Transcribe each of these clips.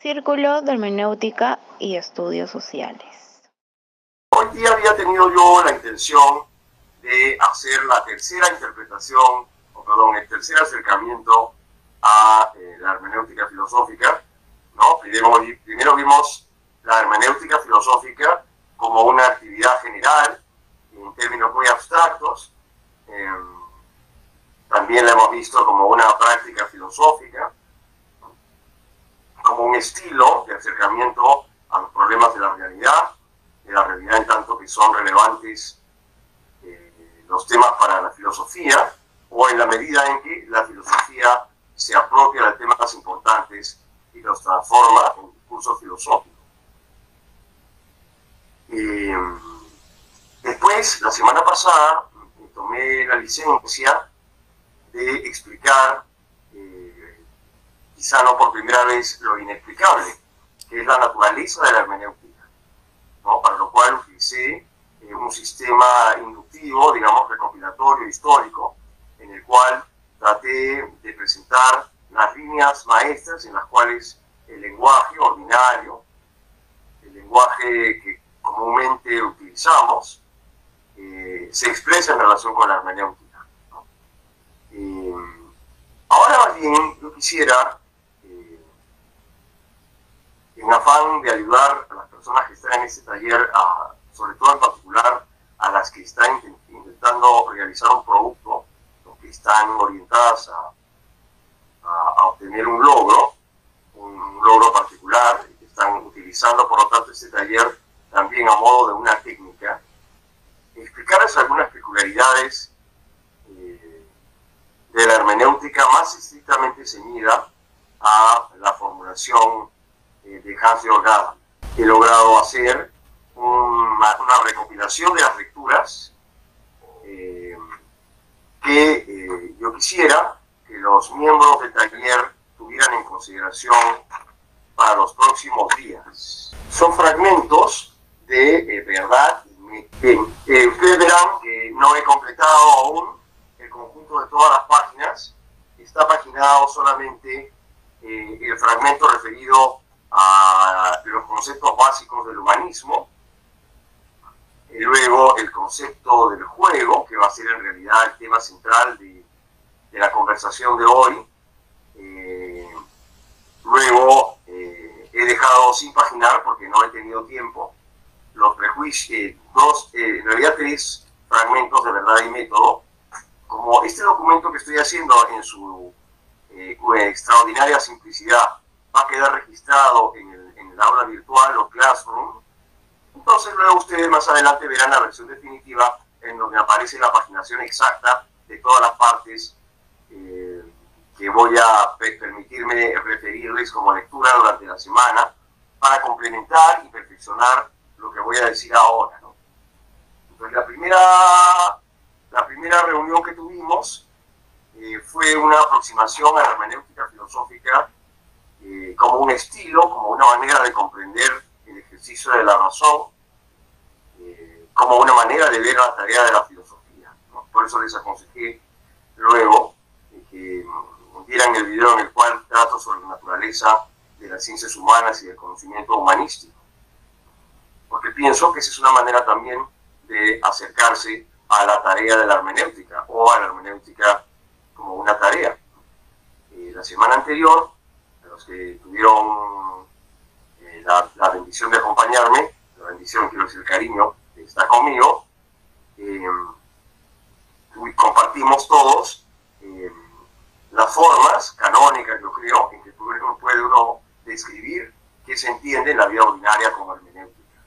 Círculo de Hermenéutica y Estudios Sociales. Hoy día había tenido yo la intención de hacer la tercera interpretación, o perdón, el tercer acercamiento a eh, la hermenéutica filosófica. ¿no? Primero, primero vimos la hermenéutica filosófica como una actividad general, en términos muy abstractos. Em, también la hemos visto como una práctica filosófica, como un estilo de acercamiento a los problemas de la realidad, de la realidad en tanto que son relevantes eh, los temas para la filosofía, o en la medida en que la filosofía se apropia de temas importantes y los transforma en discurso filosófico. Eh, después, la semana pasada, tomé la licencia de explicar, quizá no por primera vez, lo inexplicable, que es la naturaleza de la hermenéutica, ¿no? para lo cual utilicé eh, un sistema inductivo, digamos, recopilatorio histórico, en el cual traté de presentar las líneas maestras en las cuales el lenguaje ordinario, el lenguaje que comúnmente utilizamos, eh, se expresa en relación con la hermenéutica. Eh, ahora más bien yo quisiera, en afán de ayudar a las personas que están en este taller, sobre todo en particular a las que están intentando realizar un producto, que están orientadas a, obtener un logro, un, logro particular, que están utilizando por lo tanto este taller también a modo de una técnica, explicarles algunas peculiaridades de la hermenéutica más estrictamente ceñida a la formulación eh, de Hans Georg He logrado hacer una, recopilación de las lecturas eh, que eh, yo quisiera que los miembros del taller tuvieran en consideración para los próximos días. Son fragmentos de verdad y ustedes verán que no he completado aún conjunto de todas las páginas, está paginado solamente eh, el fragmento referido a los conceptos básicos del humanismo, y luego el concepto del juego, que va a ser en realidad el tema central de, la conversación de hoy. Eh, luego eh, he dejado sin paginar, porque no he tenido tiempo, los prejuicios, dos, en realidad tres fragmentos de verdad y método, como este documento que estoy haciendo en su eh, extraordinaria simplicidad va a quedar registrado en el, aula virtual o Classroom, entonces luego ustedes más adelante verán la versión definitiva en donde aparece la paginación exacta de todas las partes eh, que voy a permitirme referirles como lectura durante la semana para complementar y perfeccionar lo que voy a decir ahora. Entonces la primera la primera reunión que tuvimos eh, fue una aproximación a la hermenéutica filosófica eh, como un estilo, como una manera de comprender el ejercicio de la razón, eh, como una manera de ver la tarea de la filosofía. Por eso les aconsejé luego que vieran el video en el cual trato sobre la naturaleza de las ciencias humanas y del conocimiento humanístico. Porque pienso que esa es una manera también de acercarse a la tarea de la hermenéutica o a la hermenéutica como una tarea. Eh, la semana anterior, los que tuvieron eh, la, bendición de acompañarme, la bendición, quiero decir, el cariño está conmigo, eh, compartimos todos las formas canónicas, yo creo, en que puede uno describir qué se entiende en la vida ordinaria como hermenéutica.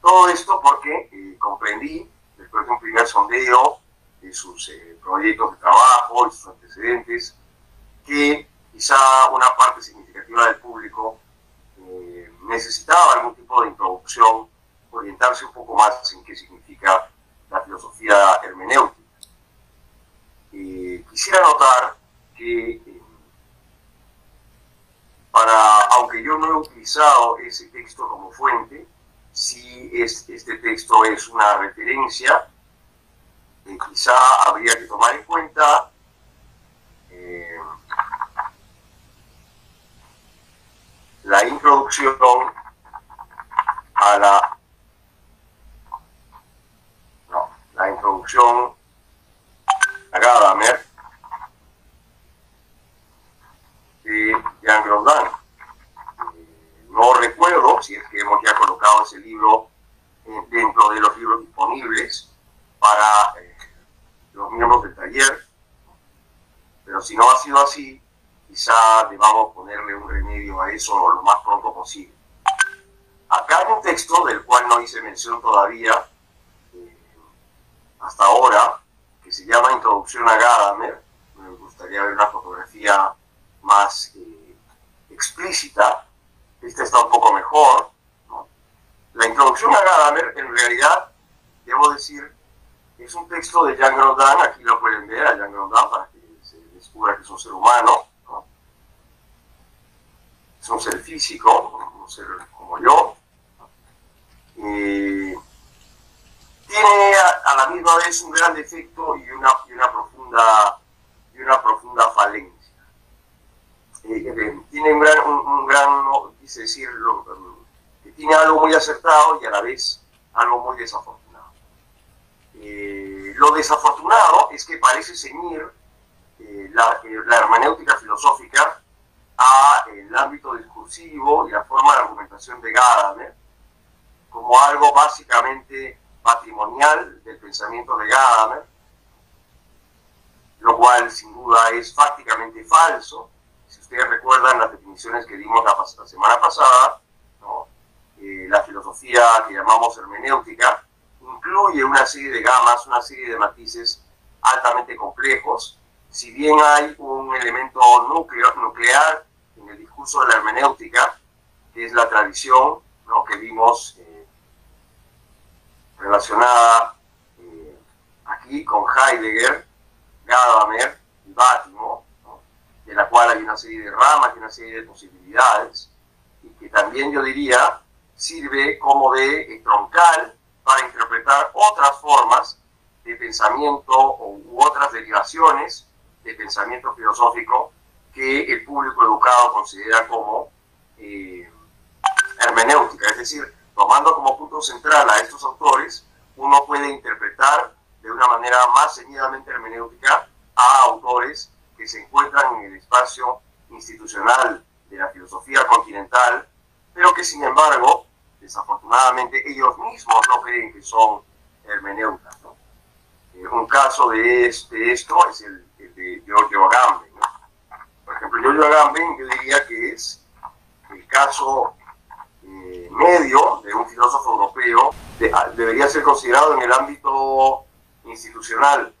Todo esto porque comprendí después de un primer sondeo de sus eh, proyectos de trabajo y sus antecedentes, que quizá una parte significativa del público eh, necesitaba algún tipo de introducción, orientarse un poco más en qué significa la filosofía hermenéutica. quisiera notar que eh, aunque yo no he utilizado ese texto como fuente, si este texto es una referencia, quizá habría que tomar en cuenta eh, la introducción a la no, la introducción a Gadamer de Jean Grondin. No recuerdo si es que hemos ya colocado ese libro eh, dentro de los libros disponibles para eh, los miembros del taller, pero si no ha sido así, quizá debamos ponerle un remedio a eso lo más pronto posible. Acá hay un texto del cual no hice mención todavía hasta ahora, que se llama Introducción a Gadamer. Me gustaría ver una fotografía más eh, explícita. Esta está un poco mejor. La introducción a Gadamer, en realidad, debo decir, es un texto de Jean Grondin. Aquí lo pueden ver a Jean Grondin para que se descubra que es un ser humano. Es un ser físico, un ser como yo. tiene a, la misma vez un gran defecto y una, y una profunda y una profunda falencia tiene un gran, un, gran decirlo, que tiene algo muy acertado y a la vez algo muy desafortunado. Eh, lo desafortunado es que parece ceñir eh, la, eh, la, hermenéutica filosófica a el ámbito discursivo y la forma de argumentación de Gadamer como algo básicamente patrimonial del pensamiento de Gadamer, lo cual sin duda es prácticamente falso, si ustedes recuerdan las definiciones que dimos la, semana pasada, eh, la filosofía que llamamos hermenéutica incluye una serie de gamas, una serie de matices altamente complejos. Si bien hay un elemento nuclear en el discurso de la hermenéutica, que es la tradición que vimos eh, relacionada eh, aquí con Heidegger, Gadamer y Bátimo, de la cual hay una serie de ramas y una serie de posibilidades, y que también yo diría sirve como de troncal para interpretar otras formas de pensamiento u otras derivaciones de pensamiento filosófico que el público educado considera como eh, hermenéutica. Es decir, tomando como punto central a estos autores, uno puede interpretar de una manera más ceñidamente hermenéutica a autores que se encuentran en el espacio institucional de la filosofía continental, pero que sin embargo, desafortunadamente, ellos mismos no creen que son hermeneutas. Eh, un caso de, este, esto es el, de Giorgio Agamben. Giorgio Agamben yo diría que es el caso eh, medio de un filósofo europeo, debería ser considerado en el ámbito institucional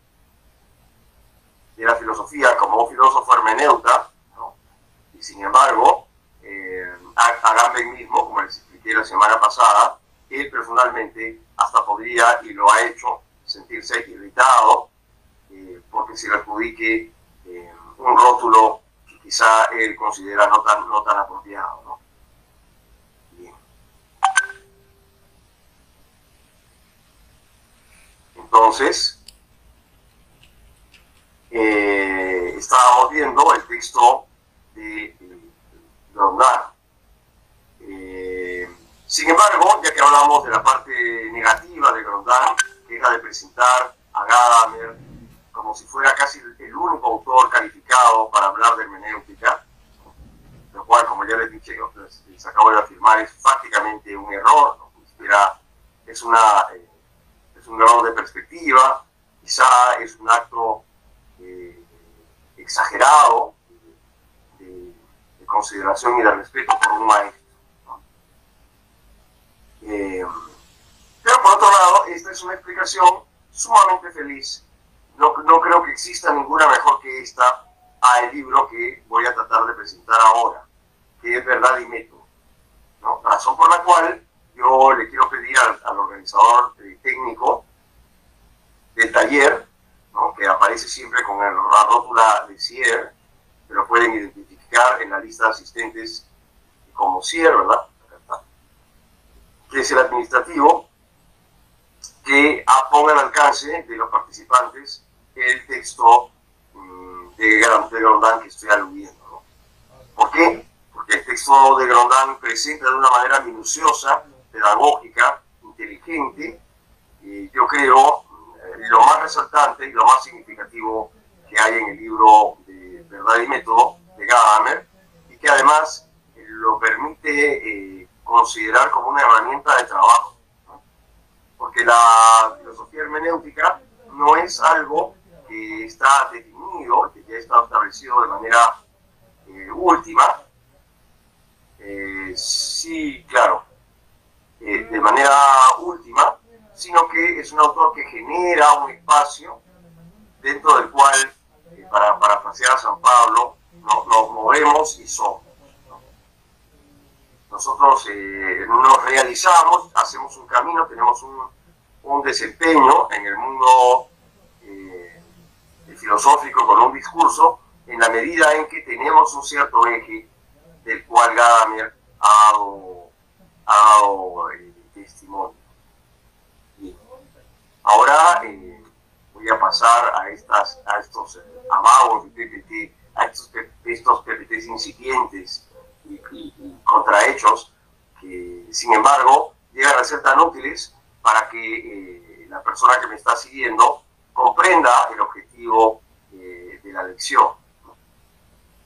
de la filosofía como un filósofo hermeneuta, y sin embargo, eh, Agamben mismo, como les expliqué la semana pasada, él personalmente hasta podría, y lo ha hecho, sentirse irritado eh, porque se le adjudique eh, un rótulo quizá él considera no tan, no tan apropiado. ¿no? Bien. Entonces, eh, estábamos viendo el texto de, Grondin. Eh, sin embargo, ya que hablamos de la parte negativa de Grondin, que era de presentar a Gadamer como si fuera casi el único autor calificado para hablar de hermenéutica, lo cual, como ya les dije, les, acabo de afirmar, es prácticamente un error, es, una, eh, es un error de perspectiva, quizá es un acto exagerado de, consideración y de respeto por un maestro. Eh, pero por otro lado, esta es una explicación sumamente feliz. No, no creo que exista ninguna mejor que esta al libro que voy a tratar de presentar ahora, que es Verdad y Método. ¿no? Razón por la cual yo le quiero pedir al, organizador eh, técnico del taller que aparece siempre con la rótula de CIER, que lo pueden identificar en la lista de asistentes como CIER, ¿verdad? Que es el administrativo que ponga al alcance de los participantes el texto mm, de Gran Grondán que estoy aludiendo. ¿no? ¿Por qué? porque el texto de Grondán presenta de una manera minuciosa, pedagógica, inteligente, y yo creo eh, lo más resaltante y lo más significativo que hay en el libro de Verdad y Método de Gadamer, y que además eh, lo permite eh, considerar como una herramienta de trabajo. Porque la filosofía hermenéutica no es algo que está definido, que ya está establecido de manera última. sí, claro, de manera última, sino que es un autor que genera un espacio dentro del cual, eh, para parafrasear a San Pablo, nos movemos y somos. Nosotros eh, nos realizamos, hacemos un camino, tenemos un, un desempeño en el mundo eh, filosófico con un discurso, en la medida en que tenemos un cierto eje del cual Gadamer ha dado, ha dado testimonio. Ahora eh, voy a pasar a, estas, a estos eh, amagos de PPT, a estos, estos PPTs incipientes contrahechos que, sin embargo, llegan a ser tan útiles para que eh, la persona que me está siguiendo comprenda el objetivo de la lección.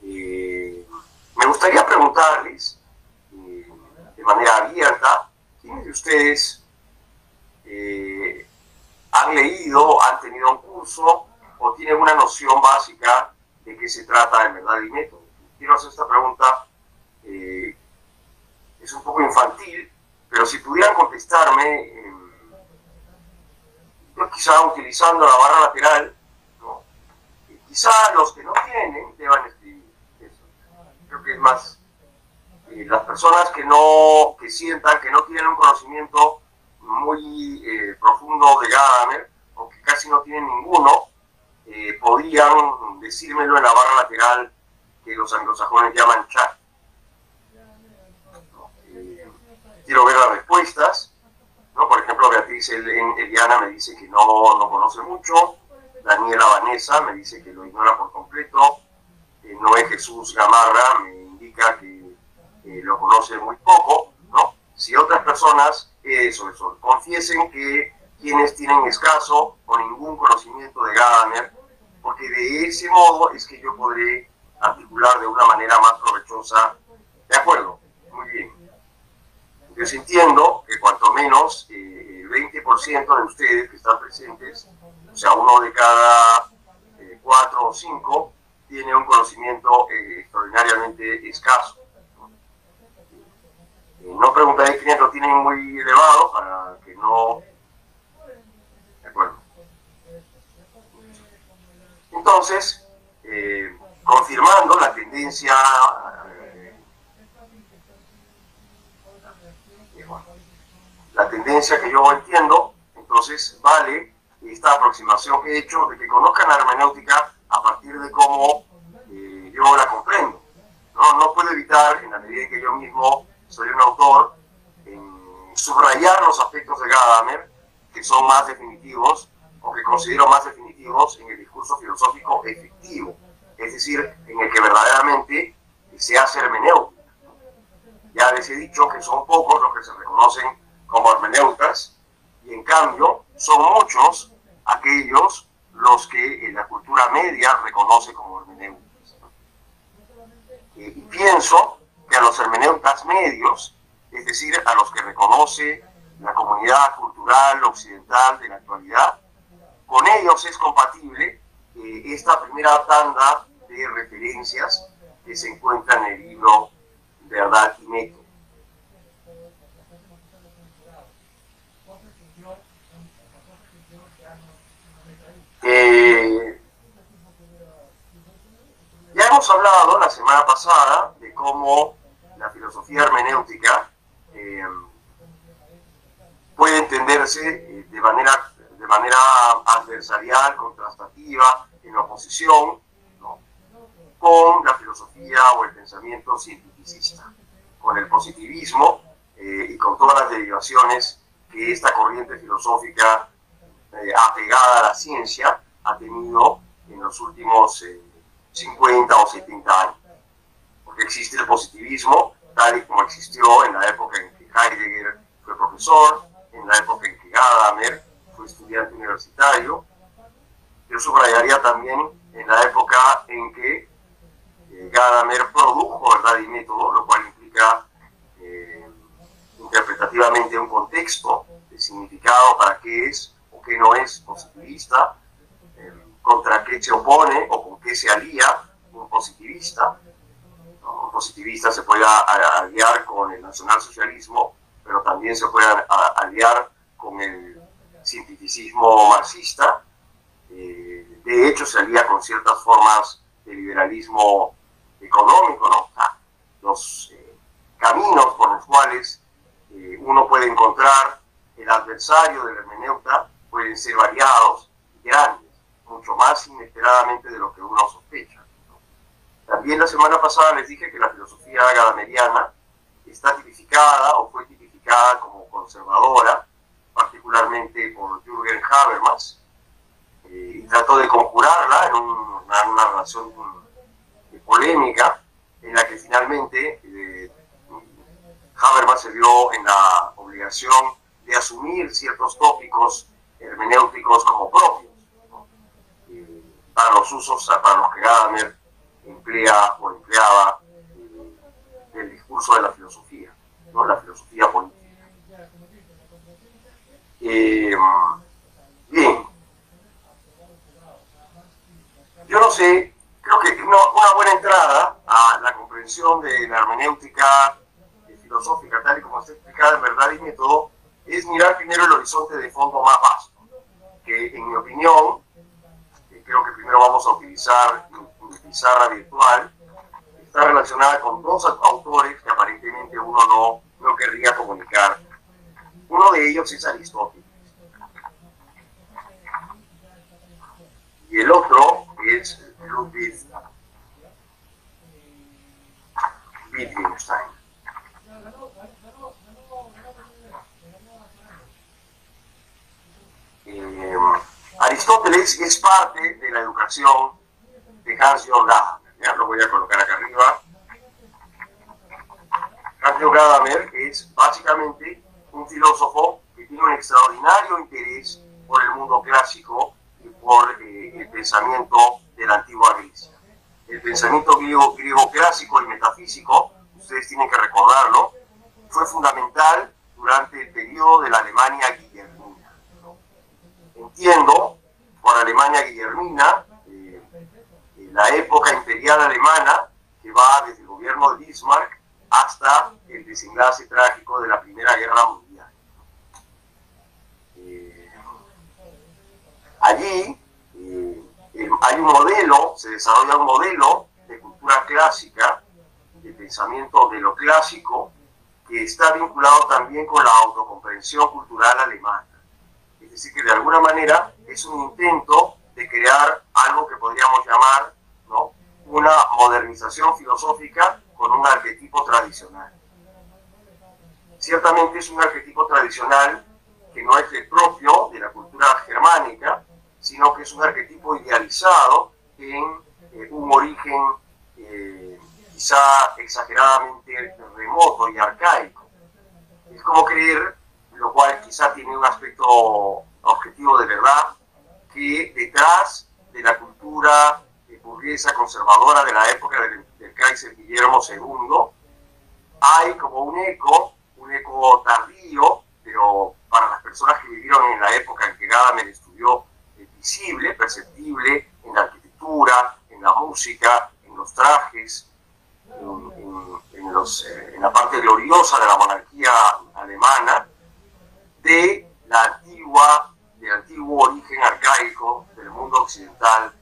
me gustaría preguntarles de manera abierta, ¿quiénes de ustedes han leído, han tenido un curso o tienen una noción básica de qué se trata de verdad y método. Quiero hacer esta pregunta, eh, es un poco infantil, pero si pudieran contestarme, eh, quizá utilizando la barra lateral, quizá los que no tienen deban escribir eso. Creo que es más, eh, las personas que no, que sientan que no tienen un conocimiento muy eh, profundo de Gadamer, aunque casi no tienen ninguno, eh, podrían decírmelo en la barra lateral que los anglosajones llaman chat. Eh, quiero ver las respuestas. ¿no? Por ejemplo, Beatriz Eliana me dice que no, no conoce mucho. Daniela Vanessa me dice que lo ignora por completo. Noé Jesús Gamarra me indica que lo conoce muy poco. ¿no? Si otras personas eso, eso. Confiesen que quienes tienen escaso o ningún conocimiento de Gadamer, porque de ese modo es que yo podré articular de una manera más provechosa. De acuerdo, muy bien. Yo entiendo que cuanto menos eh, el 20% de ustedes que están presentes, o sea, uno de cada eh, cuatro o cinco, tiene un conocimiento eh, extraordinariamente escaso no preguntaré quiénes lo tienen muy elevado para que no... De acuerdo. Entonces, eh, confirmando la tendencia... La tendencia que yo entiendo, entonces vale esta aproximación que he hecho de que conozcan la hermenéutica a partir de cómo eh, yo la comprendo. No, no puedo evitar, en la medida en que yo mismo soy un autor en subrayar los aspectos de Gadamer que son más definitivos o que considero más definitivos en el discurso filosófico efectivo, es decir, en el que verdaderamente se hace hermenéutica. Ya les he dicho que son pocos los que se reconocen como hermeneutas y en cambio son muchos aquellos los que la cultura media reconoce como hermeneutas. Y pienso que a los hermeneutas medios, es decir, a los que reconoce la comunidad cultural occidental de la actualidad, con ellos es compatible eh, esta primera tanda de referencias que se encuentra en el libro Verdad y Método. Eh, ya hemos hablado la semana pasada de cómo la filosofía hermenéutica eh, puede entenderse eh, de, manera, de manera adversarial, contrastativa, en oposición con la filosofía o el pensamiento con el positivismo eh, y con todas las derivaciones que esta corriente filosófica apegada a la ciencia ha tenido en los últimos 50 o 70 años porque existe el positivismo tal y como existió en la época en que Heidegger fue profesor, en la época en que Gadamer fue estudiante universitario. Yo subrayaría también en la época en que eh, Gadamer produjo verdad y método, lo cual implica eh, interpretativamente un contexto de significado para qué es o qué no es positivista, eh, contra qué se opone o con qué se alía un positivista. Un positivista se puede aliar con el nacionalsocialismo, pero también se puede aliar con el cientificismo marxista. de hecho, se alía con ciertas formas de liberalismo económico, ¿no? los eh, caminos por los cuales eh, uno puede encontrar el adversario del hermeneuta pueden ser variados y grandes, mucho más inesperadamente de lo que uno sospecha. También la semana pasada les dije que la filosofía gadameriana está tipificada o fue tipificada como conservadora, particularmente por Jürgen Habermas, eh, y trató de conjurarla en una, una relación polémica en la que finalmente eh, Habermas se vio en la obligación de asumir ciertos tópicos hermenéuticos como propios eh, para los usos para los que Gadamer emplea o empleaba eh, el discurso de la filosofía, ¿no? la filosofía política. Eh, bien, yo no sé creo que una, buena entrada a la comprensión de la hermenéutica filosófica, tal y como está explicada en verdad y método, es mirar primero el horizonte de fondo más vasto, que en mi opinión, creo que primero vamos a utilizar pizarra virtual, está relacionada con dos autores que aparentemente uno no, no querría comunicar. Uno de ellos es Aristóteles. Y el otro es Ludwig Wittgenstein. Eh, Aristóteles es parte de la educación de Hans-Georg Gadamer. Ya lo voy a colocar acá arriba. Hans-Georg Gadamer es básicamente un filósofo que tiene un extraordinario interés por el mundo clásico y por eh, el pensamiento de la antigua Grecia. El pensamiento griego, clásico y metafísico, ustedes tienen que recordarlo, fue fundamental durante el periodo de la Alemania guillermina. Entiendo por Alemania guillermina eh, la época imperial alemana que va desde el gobierno de Bismarck hasta el desenlace trágico de la Primera Guerra Mundial. Eh, allí hay un modelo, se desarrolla un modelo de cultura clásica, de pensamiento de lo clásico, que está vinculado también con la autocomprensión cultural alemana. Es decir, que de alguna manera es un intento de crear algo que podríamos llamar ¿no? una modernización filosófica con un arquetipo tradicional. Ciertamente es un arquetipo tradicional que no es el propio de la cultura germánica, sino que es un arquetipo idealizado en eh, un origen eh, quizá exageradamente remoto y arcaico. Es como creer, lo cual quizá tiene un aspecto objetivo de verdad, que detrás de la cultura burguesa conservadora de la época del, del Kaiser Guillermo II, hay como un eco, un eco tardío, pero para las personas que vivieron en la época en que Gadamer visible, perceptible en la arquitectura, en la música, en los trajes, en, los, eh, en la parte gloriosa de la monarquía alemana, de la antigua, del antiguo origen arcaico del mundo occidental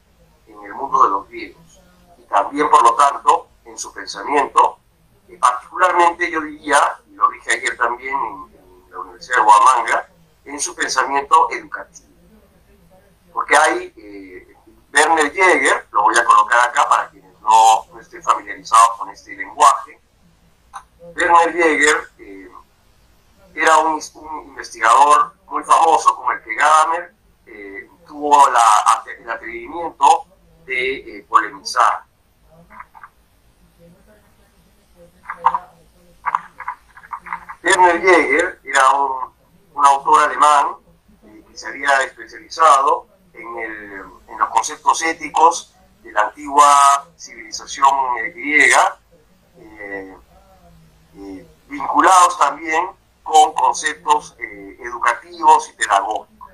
en el mundo de los griegos. Y también, por lo tanto, en su pensamiento, y particularmente yo diría, y lo dije ayer también en, en la Universidad de Huamanga, en su pensamiento educativo porque hay eh, Werner Jäger, lo voy a colocar acá para quienes no, no estén familiarizados con este lenguaje. Werner Jäger eh, era un, un, investigador muy famoso como el que Gadamer eh, tuvo la, el atrevimiento de eh, polemizar. Werner Jäger era un, un autor alemán eh, que se había especializado en, los conceptos éticos de la antigua civilización griega, eh, vinculados también con conceptos eh, educativos y pedagógicos.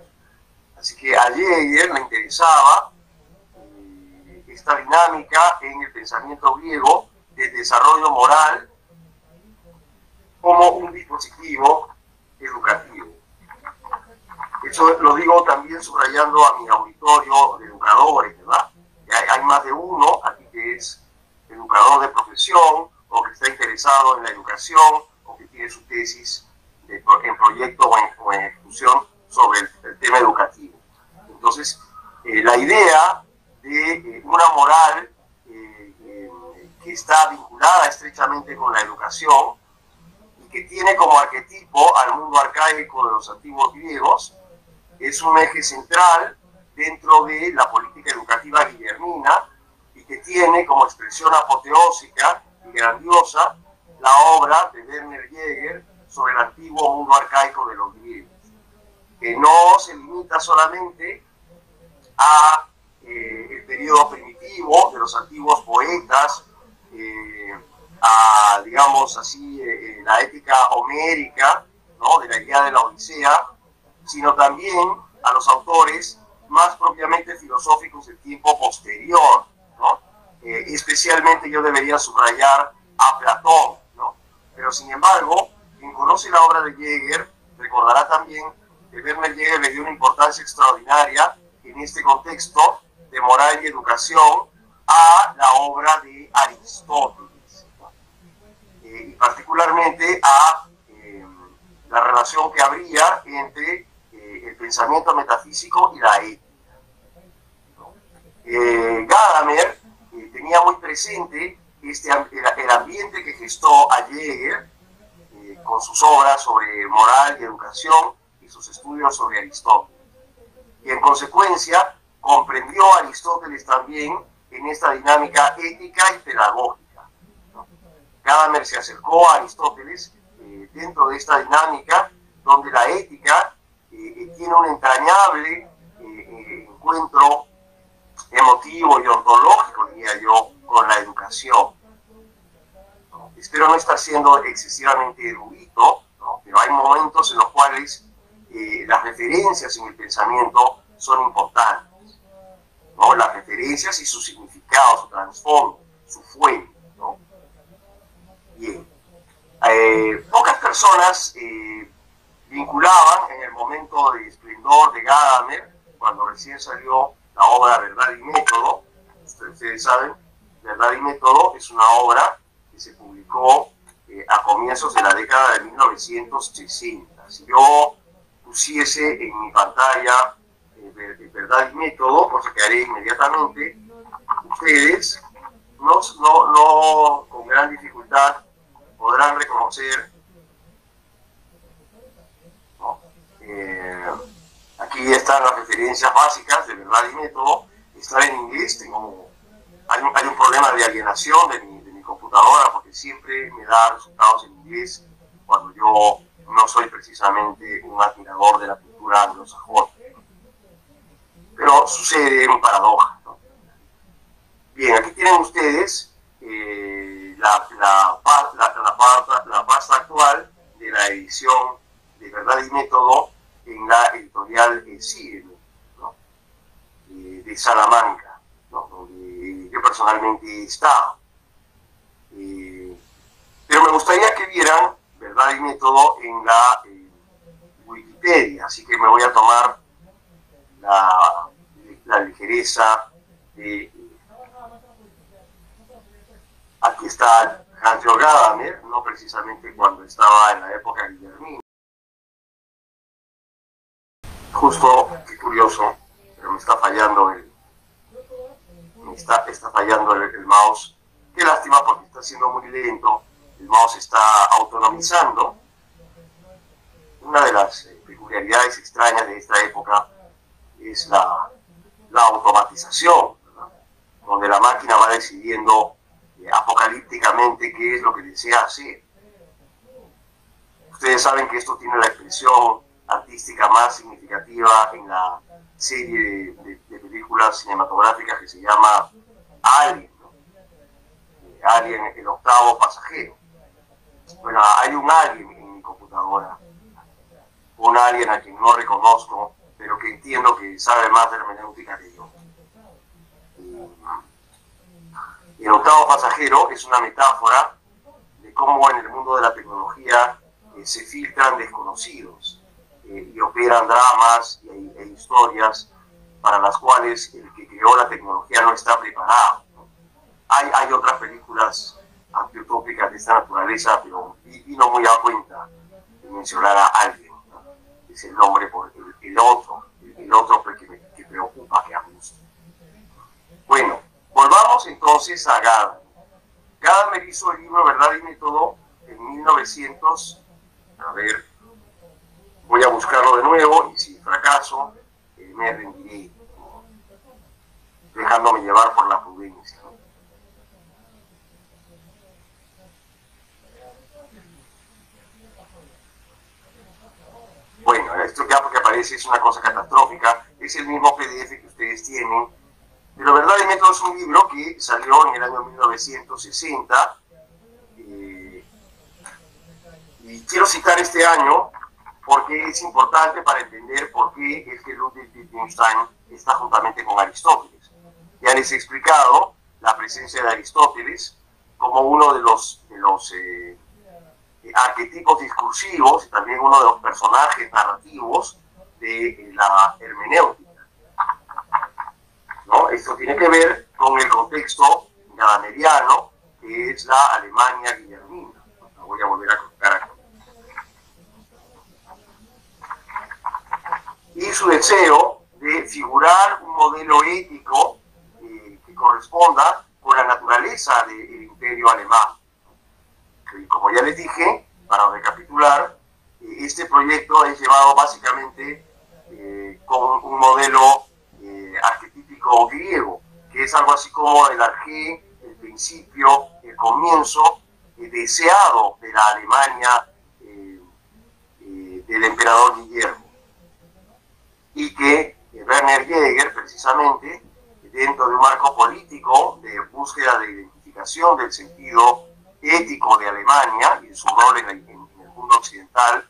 Así que a Jäger le interesaba eh, esta dinámica en el pensamiento griego del desarrollo moral como un dispositivo educativo. Eso lo digo también subrayando a mi auditorio de educadores, ¿verdad? Hay, hay más de uno aquí que es educador de profesión o que está interesado en la educación o que tiene su tesis en proyecto o en, ejecución sobre el, tema educativo. Entonces, eh, la idea de eh, una moral eh, que está vinculada estrechamente con la educación y que tiene como arquetipo al mundo arcaico de los antiguos griegos, es un eje central dentro de la política educativa guillermina y que tiene como expresión apoteósica y grandiosa la obra de Werner Jäger sobre el antiguo mundo arcaico de los griegos, que no se limita solamente a eh, el periodo primitivo de los antiguos poetas, eh, a, digamos así, eh, la ética homérica, ¿no? de la idea de la Odisea, sino también a los autores más propiamente filosóficos del tiempo posterior. ¿no? especialmente yo debería subrayar a Platón, ¿no? pero sin embargo, quien conoce la obra de Jäger recordará también que Werner Jäger le dio una importancia extraordinaria en este contexto de moral y educación a la obra de Aristóteles eh, y particularmente a eh, la relación que habría entre eh, pensamiento metafísico y la ética. Gadamer tenía muy presente este, el, ambiente que gestó a Jäger con sus obras sobre moral y educación y sus estudios sobre Aristóteles. Y en consecuencia comprendió a Aristóteles también en esta dinámica ética y pedagógica. Gadamer se acercó a Aristóteles eh, dentro de esta dinámica donde la ética eh, eh, tiene un entrañable encuentro emotivo y ontológico, diría yo, con la educación espero no estar siendo excesivamente erudito, pero hay momentos en los cuales eh, las referencias en el pensamiento son importantes. ¿no? Las referencias y su significado, su trasfondo, su fuente. Bien. Eh, pocas personas eh, vinculaban en el momento de esplendor de Gadamer, cuando recién salió la obra Verdad y Método, ustedes saben, Verdad y Método es una obra se publicó eh, a comienzos de la década de 1960. Si yo pusiese en mi pantalla eh, verdad y método, cosa que haré inmediatamente, ustedes no, no, no con gran dificultad podrán reconocer eh, aquí están las referencias básicas de verdad y método, están en inglés, tengo, hay, un, hay un problema de alienación de mi, computadora porque siempre me da resultados en inglés cuando yo no soy precisamente un admirador de la cultura anglosajona. Pero sucede un paradoja. Bien, aquí tienen ustedes eh, la, la, la, la, pasta actual de la edición de Verdad y Método en la editorial CIE, eh, de Salamanca, donde yo personalmente he estado. Pero me gustaría que vieran verdad y método en la Wikipedia, así que me voy a tomar la, ligereza de... Aquí está Hans Gadamer, no precisamente cuando estaba en la época de Guillermina. Justo, qué curioso, pero me está fallando el, me está, está fallando el mouse Qué lástima porque está siendo muy lento, el mouse está autonomizando. Una de las eh, peculiaridades extrañas de esta época es la, automatización, donde la máquina va decidiendo eh, apocalípticamente qué es lo que desea hacer. Ustedes saben que esto tiene la expresión artística más significativa en la serie de, películas cinematográficas que se llama Alien, eh, Alien, el octavo pasajero. Bueno, hay un alien en mi computadora, un alien a quien no reconozco, pero que entiendo que sabe más de hermenéutica que yo. El octavo pasajero es una metáfora de cómo en el mundo de la tecnología eh, se filtran desconocidos eh, y operan dramas e, historias para las cuales el que creó la tecnología no está preparado. Hay, hay otras películas antiutópicas de esta naturaleza, pero vino muy a cuenta de mencionar a alguien. Es el nombre por el, otro, el, otro que, me, que preocupa, que abusa. Bueno, volvamos entonces a Gadamer. Gadamer hizo el libro Verdad y Método en 1900. A ver, voy a buscarlo de nuevo y si fracaso, eh, me rendiré, dejándome llevar por la prudencia. Bueno, esto ya porque aparece es una cosa catastrófica, es el mismo PDF que ustedes tienen, pero Verdad y Método es un libro que salió en el año 1960 eh, y quiero citar este año porque es importante para entender por qué es que Ludwig Wittgenstein está juntamente con Aristóteles. Ya les he explicado la presencia de Aristóteles como uno de los, de los eh, arquetipos discursivos y también uno de los personajes narrativos de la hermenéutica. ¿No? Esto tiene que ver con el contexto gadameriano, que es la Alemania guillermina. voy a volver a contar aquí. Y su deseo de figurar un modelo ético eh, que corresponda con la naturaleza del imperio alemán como ya les dije, para recapitular, eh, este proyecto es llevado básicamente eh, con un modelo arquetípico griego, que es algo así como el arjé, el principio, el comienzo deseado de la Alemania del emperador Guillermo. Y que Werner Jäger, precisamente, dentro de un marco político de búsqueda de identificación del sentido ético de Alemania y su rol en el, mundo occidental,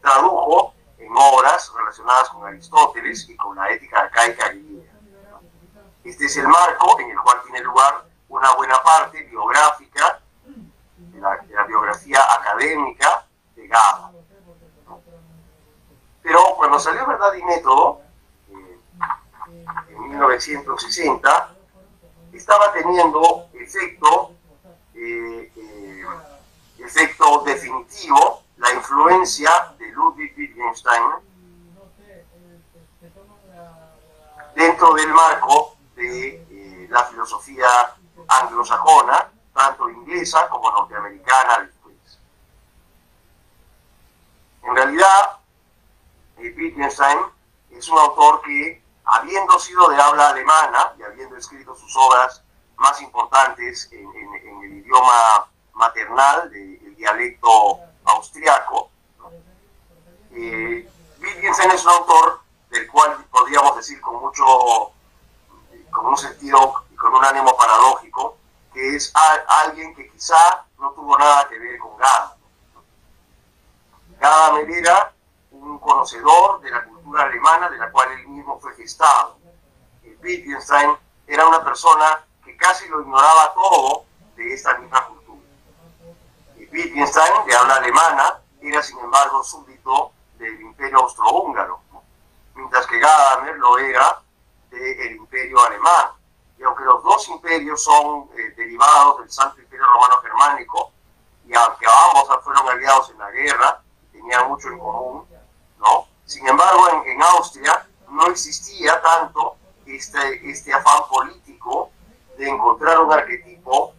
tradujo en obras relacionadas con Aristóteles y con la ética arcaica griega. Este es el marco en el cual tiene lugar una buena parte biográfica de la, biografía académica de Gada. Pero cuando salió Verdad y Método, eh, en 1960, estaba teniendo efecto eh, eh, efecto definitivo la influencia de Ludwig Wittgenstein dentro del marco de la filosofía anglosajona, tanto inglesa como norteamericana después. En realidad, Wittgenstein es un autor que, habiendo sido de habla alemana y habiendo escrito sus obras más importantes en, el idioma maternal del dialecto austriaco. Eh, Wittgenstein es un autor del cual podríamos decir con mucho, con un sentido y con un ánimo paradójico, que es alguien que quizá no tuvo nada que ver con Gadamer. Gadamer era un conocedor de la cultura alemana de la cual él mismo fue gestado. Wittgenstein era una persona casi lo ignoraba todo de esta misma cultura. Y Wittgenstein, de habla alemana, era sin embargo súbdito del imperio austrohúngaro, mientras que Gadamer lo era del imperio alemán. Y aunque los dos imperios son eh, derivados del Santo Imperio Romano Germánico, y aunque ambos fueron aliados en la guerra, tenían mucho en común, Sin embargo, en, en Austria no existía tanto este, este afán político de encontrar un arquetipo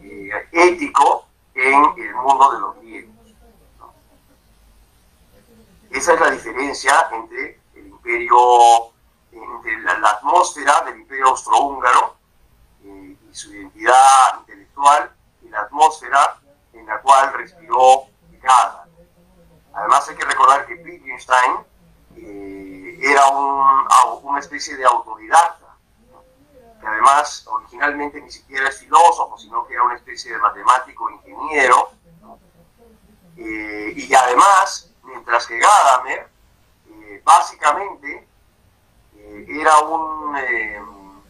eh, ético en el mundo de los griegos. Esa es la diferencia entre el imperio, entre la, atmósfera del imperio austrohúngaro eh, y su identidad intelectual y la atmósfera en la cual respiró Gada. Además hay que recordar que Wittgenstein eh, era un, una especie de autodidacta, que además originalmente ni siquiera es filósofo, sino que era una especie de matemático ingeniero, eh, y además, mientras que Gadamer, eh, básicamente, era un,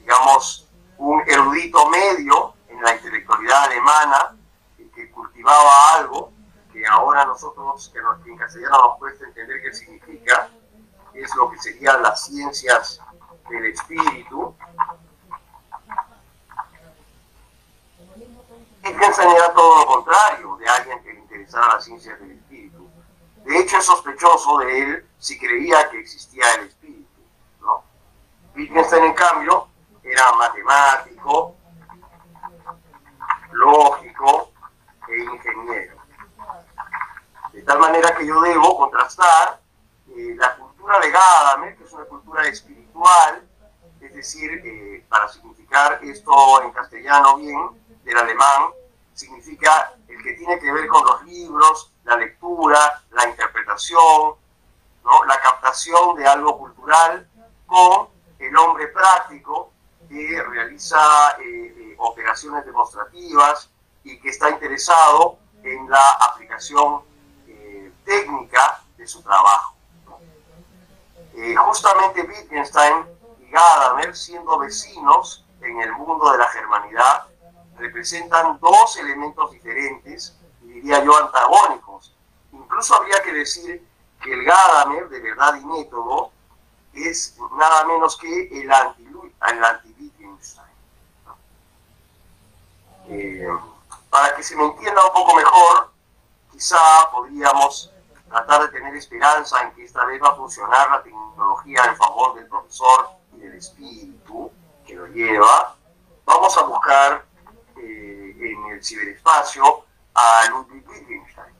digamos, un erudito medio en la intelectualidad alemana, que cultivaba algo, que ahora nosotros, que en castellano nos cuesta entender qué significa, es lo que serían las ciencias del espíritu. Wittgenstein era todo lo contrario de alguien que le interesara las ciencias del espíritu. De hecho, es sospechoso de él si creía que existía el espíritu. ¿no? Wittgenstein, en cambio, era matemático, lógico e ingeniero. De tal manera que yo debo contrastar eh, la cultura de Gadamer, que es una cultura espiritual, es decir, eh, para significar esto en castellano bien, del alemán, significa el que tiene que ver con los libros, la lectura, la interpretación, ¿no? la captación de algo cultural con el hombre práctico que realiza eh, operaciones demostrativas y que está interesado en la aplicación técnica de su trabajo. Eh, justamente Wittgenstein y Gadamer, siendo vecinos en el mundo de la germanidad, representan dos elementos diferentes, diría yo antagónicos. Incluso habría que decir que el Gadamer de verdad y método es nada menos que el anti-Wittgenstein. Eh, para que se me entienda un poco mejor, quizá podríamos tratar de tener esperanza en que esta vez va a funcionar la tecnología en favor del profesor y del espíritu que lo lleva, vamos a buscar eh, en el ciberespacio a Ludwig Wittgenstein.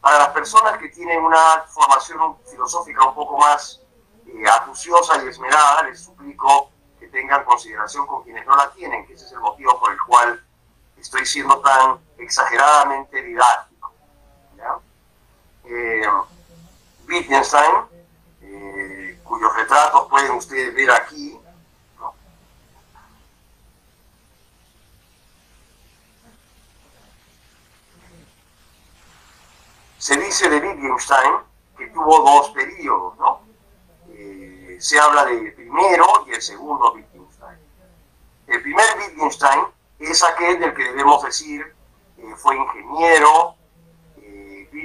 Para las personas que tienen una formación filosófica un poco más eh, acuciosa y esmerada, les suplico que tengan consideración con quienes no la tienen, que ese es el motivo por el cual estoy siendo tan exageradamente didáctico eh, Wittgenstein, eh, cuyos retratos pueden ustedes ver aquí. Se dice de Wittgenstein que tuvo dos periodos, ¿no? Eh, se habla del primero y el segundo Wittgenstein. El primer Wittgenstein es aquel del que debemos decir fue ingeniero,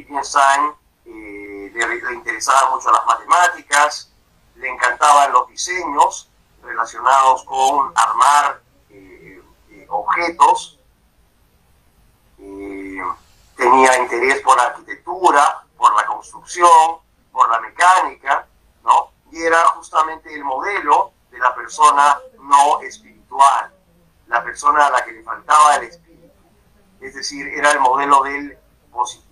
Wittgenstein eh, le, interesaban mucho las matemáticas, le encantaban los diseños relacionados con armar eh, eh, objetos, tenía interés por la arquitectura, por la construcción, por la mecánica, ¿no? Y era justamente el modelo de la persona no espiritual, la persona a la que le faltaba el espíritu. Es decir, era el modelo del positivo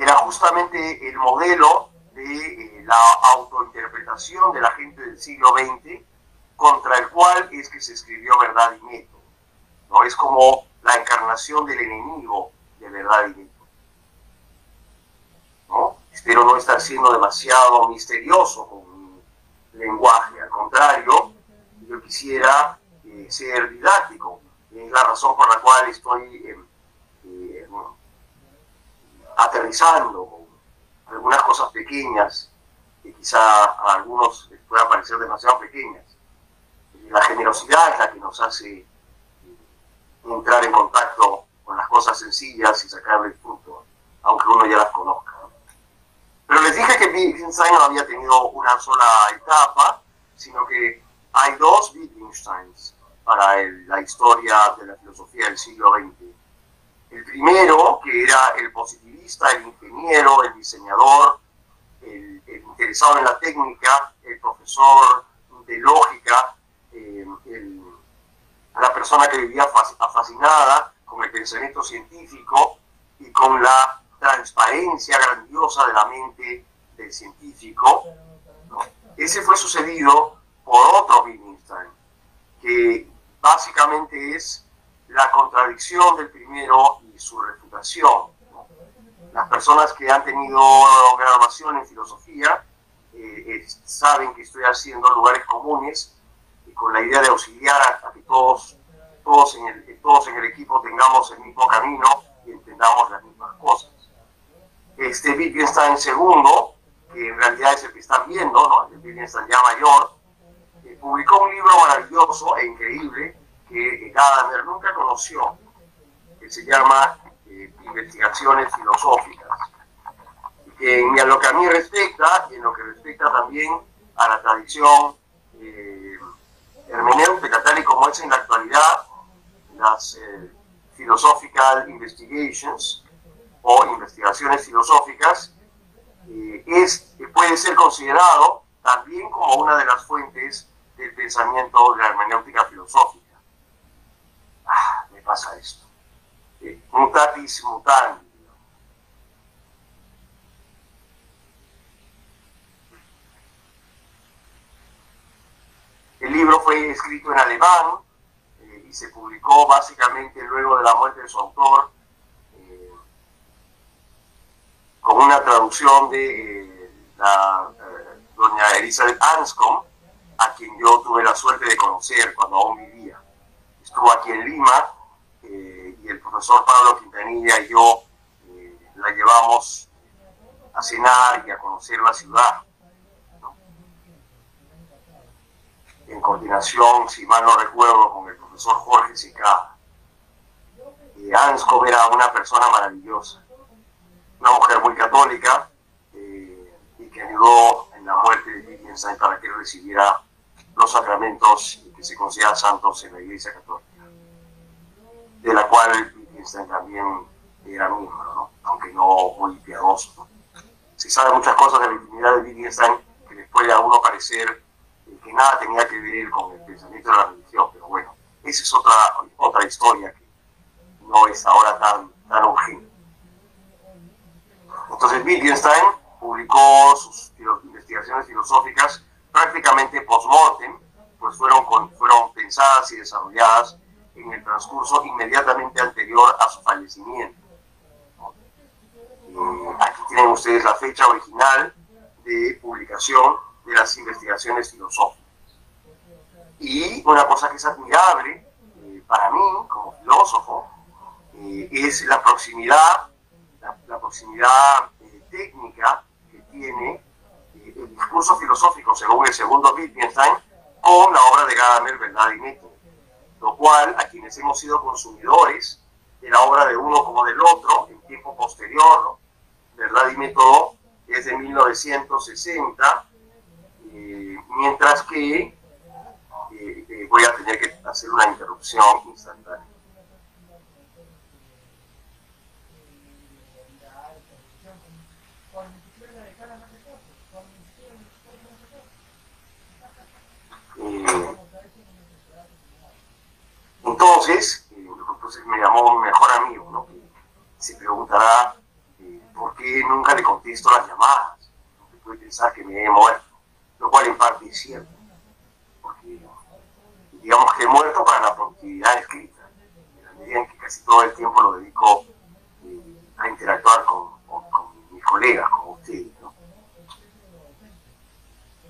era justamente el modelo de eh, la autointerpretación de la gente del siglo XX contra el cual es que se escribió Verdad y Método. ¿no? Es como la encarnación del enemigo de Verdad y Método. ¿no? Espero no estar siendo demasiado misterioso con mi lenguaje, al contrario, yo quisiera eh, ser didáctico. Es la razón por la cual estoy eh, aterrizando algunas cosas pequeñas que quizá a algunos les puedan parecer demasiado pequeñas. La generosidad es la que nos hace eh, entrar en contacto con las cosas sencillas y sacarle el fruto, aunque uno ya las conozca. Pero les dije que Wittgenstein no había tenido una sola etapa, sino que hay dos Wittgensteins para la historia de la filosofía del siglo XX. El primero, que era el positivista, el ingeniero, el diseñador, el, interesado en la técnica, el profesor de lógica, eh, la persona que vivía fascinada con el pensamiento científico y con la transparencia grandiosa de la mente del científico. Ese fue sucedido por otro Wittgenstein, que básicamente es la contradicción del primero y su refutación. personas que han tenido graduación en filosofía eh, saben que estoy haciendo lugares comunes y con la idea de auxiliar a, que todos, todos, en el, todos en el equipo tengamos el mismo camino y entendamos las mismas cosas. Este Wittgenstein segundo, que en realidad es el que están viendo, ¿no? el Wittgenstein ya mayor, eh, publicó un libro maravilloso e increíble que Gadamer nunca conoció, que se llama eh, Investigaciones Filosóficas. Y que en lo que a mí respecta, y en lo que respecta también a la tradición eh, hermenéutica tal y como es en la actualidad, las eh, Philosophical Investigations o investigaciones filosóficas, eh, es, puede ser considerado también como una de las fuentes del pensamiento de la hermenéutica filosófica. Pasa esto. Eh, mutandis. El libro fue escrito en alemán eh, y se publicó básicamente luego de la muerte de su autor eh, con una traducción de la doña Elizabeth Anscombe, a quien yo tuve la suerte de conocer cuando aún vivía estuvo aquí en Lima eh, profesor Pablo Quintanilla y yo eh, la llevamos a cenar y a conocer la ciudad. En coordinación, si mal no recuerdo, con el profesor Jorge Sicada. Eh, Anscombe era una persona maravillosa, una mujer muy católica y que ayudó en la muerte de Wittgenstein para que recibiera los sacramentos que se consideran santos en la Iglesia Católica, de la cual También era miembro, aunque no muy piadoso. Se sabe muchas cosas de la intimidad de Wittgenstein que les puede a uno parecer que nada tenía que ver con el pensamiento de la religión, pero bueno, esa es otra, otra historia que no es ahora tan, tan urgente. Entonces Wittgenstein publicó sus investigaciones filosóficas prácticamente post-mortem, pues fueron, fueron pensadas y desarrolladas en el transcurso inmediatamente anterior a su fallecimiento. Eh, aquí tienen ustedes la fecha original de publicación de las investigaciones filosóficas. Y una cosa que es admirable eh, para mí como filósofo eh, es la proximidad, la proximidad técnica que tiene el discurso filosófico, según el segundo Wittgenstein, con la obra de Gadamer, Verdad y Método. Lo cual, a quienes hemos sido consumidores de la obra de uno como del otro, en tiempo posterior, Verdad y Método es de 1960, eh, mientras que eh, eh, voy a tener que hacer una interrupción instantánea. Entonces, entonces me llamó mi mejor amigo, ¿no? se preguntará eh, por qué nunca le contesto las llamadas, puede pensar que me he muerto, lo cual en parte es cierto, porque digamos que he muerto para la productividad escrita, en la medida en que casi todo el tiempo lo dedico eh, a interactuar con, mis colegas, con ustedes.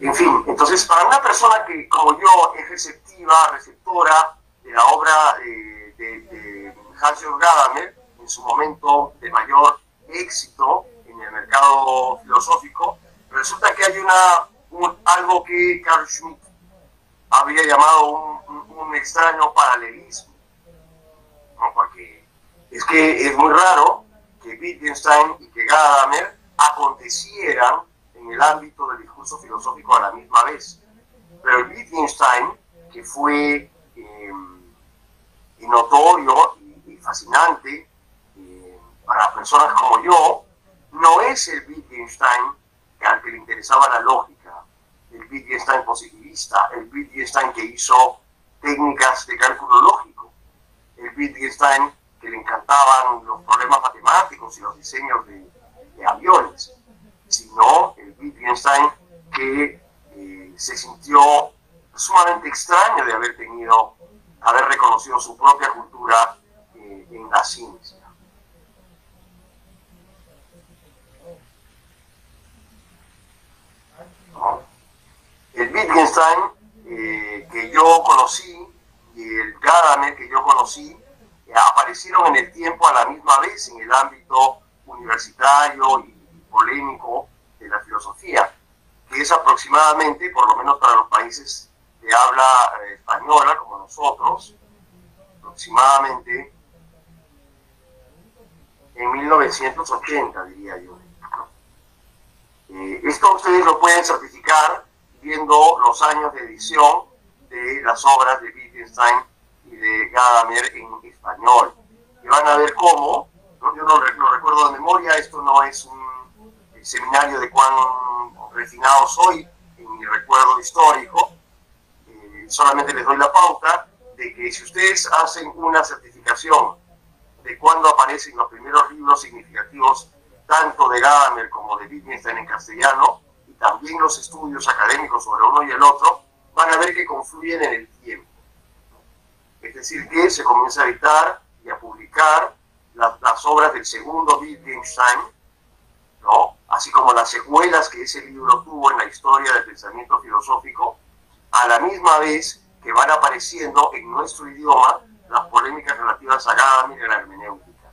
En fin, entonces para una persona que como yo es receptiva, receptora la obra eh, de, Hans-Jörg Gadamer, en su momento de mayor éxito en el mercado filosófico, resulta que hay una, algo que Carl Schmitt había llamado un, un extraño paralelismo. ¿no? Porque es que es muy raro que Wittgenstein y que Gadamer acontecieran en el ámbito del discurso filosófico a la misma vez. Pero Wittgenstein, que fue eh, notorio y, fascinante eh, para personas como yo, no es el Wittgenstein al que le interesaba la lógica, el Wittgenstein positivista, el Wittgenstein que hizo técnicas de cálculo lógico, el Wittgenstein que le encantaban los problemas matemáticos y los diseños de aviones sino el Wittgenstein que eh, se sintió sumamente extraño de haber tenido, haber reconocido su propia cultura eh, en la ciencia. El Wittgenstein eh, que yo conocí y el Gadamer que yo conocí eh, aparecieron en el tiempo a la misma vez en el ámbito universitario y polémico de la filosofía, que es aproximadamente, por lo menos para los países de habla eh, española como nosotros, aproximadamente en 1980, diría yo. Eh, esto ustedes lo pueden certificar viendo los años de edición de las obras de Wittgenstein y de Gadamer en español. Y van a ver cómo, yo no lo recuerdo de memoria, esto no es un seminario de cuán refinado soy en mi recuerdo histórico, eh, solamente les doy la pauta de que si ustedes hacen una certificación de cuándo aparecen los primeros libros significativos, tanto de Gadamer como de Wittgenstein en castellano, y también los estudios académicos sobre uno y el otro, van a ver que confluyen en el tiempo. Es decir, que se comienza a editar y a publicar las, las obras del segundo Wittgenstein, ¿no? así como las secuelas que ese libro tuvo en la historia del pensamiento filosófico, a la misma vez que van apareciendo en nuestro idioma las polémicas relativas a Gadamer y a la hermenéutica.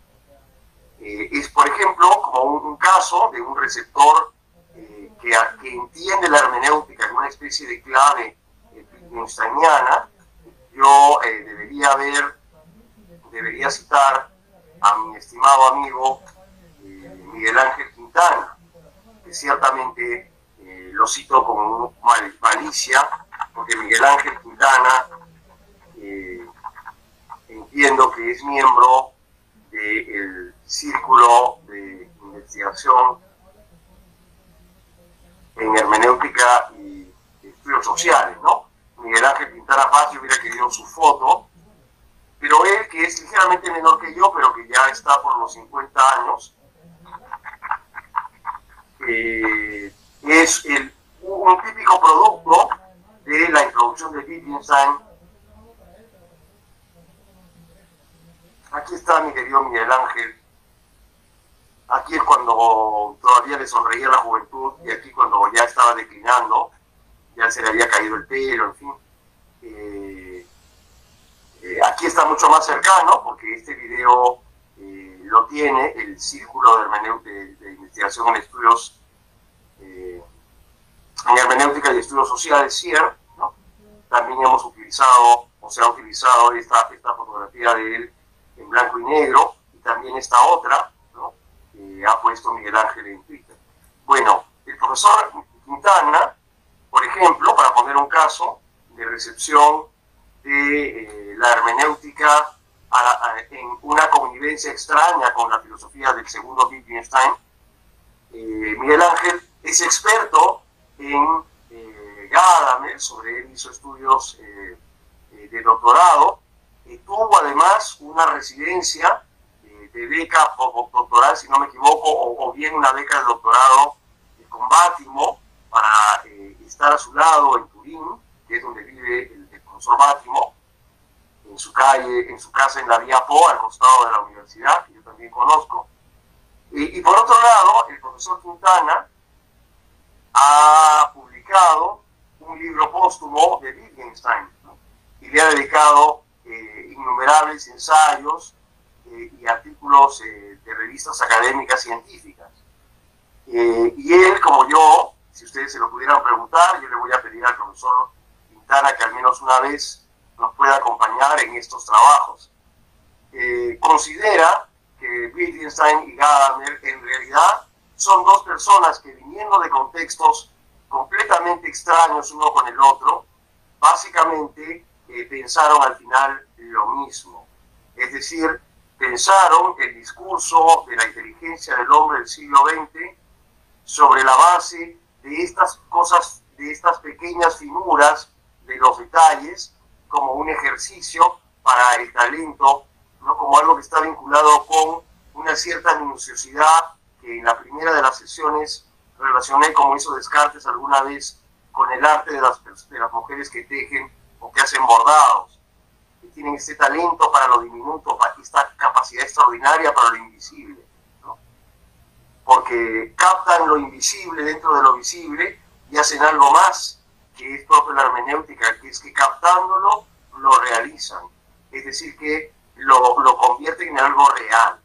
Eh, es, por ejemplo, como un, caso de un receptor eh, que, entiende la hermenéutica en una especie de clave eh, yo eh, debería ver, debería citar a mi estimado amigo Miguel Ángel Quintana, que ciertamente lo cito con malicia, porque Miguel Ángel Quintana entiendo que es miembro del círculo de investigación en hermenéutica y estudios sociales, ¿no? Miguel Ángel Quintana Paz, yo hubiera querido su foto, pero él, que es ligeramente menor que yo, pero que ya está por los 50 años, eh, es el, un típico producto de la introducción de Wittgenstein Aquí está mi querido Miguel Ángel. Aquí es cuando todavía le sonreía la juventud y aquí cuando ya estaba declinando, ya se le había caído el pelo, en fin. Eh, eh, aquí está mucho más cercano porque este video eh, lo tiene el Círculo de, Hermenéutica, de, Investigación en Estudios en Hermenéutica y Estudios Sociales, CIER. También hemos utilizado, o se ha utilizado esta, esta fotografía de él en blanco y negro, y también esta otra, ¿no? que ha puesto Miguel Ángel en Twitter. Bueno, el profesor Quintana, por ejemplo, para poner un caso de recepción de eh, la hermenéutica en una convivencia extraña con la filosofía del segundo Wittgenstein, eh, Miguel Ángel es experto en eh, Gadamer, sobre él hizo estudios de doctorado, tuvo además una residencia eh, de beca doctoral, si no me equivoco, o, bien una beca de doctorado con Bátimo para eh, estar a su lado en Turín, que es donde vive el, profesor Bátimo, en su calle, en su casa en la Vía Po, al costado de la universidad, que yo también conozco. Y, por otro lado, el profesor Quintana ha publicado un libro póstumo de Wittgenstein y le ha dedicado eh, innumerables ensayos eh, y artículos eh, de revistas académicas científicas. y él, como yo, si ustedes se lo pudieran preguntar, yo le voy a pedir al profesor Quintana que al menos una vez nos pueda acompañar en estos trabajos. considera que Wittgenstein y Gadamer en realidad son dos personas que viniendo de contextos completamente extraños uno con el otro, básicamente pensaron al final lo mismo. Es decir, pensaron el discurso de la inteligencia del hombre del siglo XX sobre la base de estas cosas, de estas pequeñas figuras de los detalles, como un ejercicio para el talento, ¿no? como algo que está vinculado con una cierta minuciosidad que en la primera de las sesiones relacioné, como hizo Descartes alguna vez, con el arte de las, de las mujeres que tejen o que hacen bordados, que tienen ese talento para lo diminuto, para esta capacidad extraordinaria para lo invisible, porque captan lo invisible dentro de lo visible y hacen algo más que es propio de la hermenéutica, que es que captándolo lo realizan, es decir, que lo, lo convierten en algo real.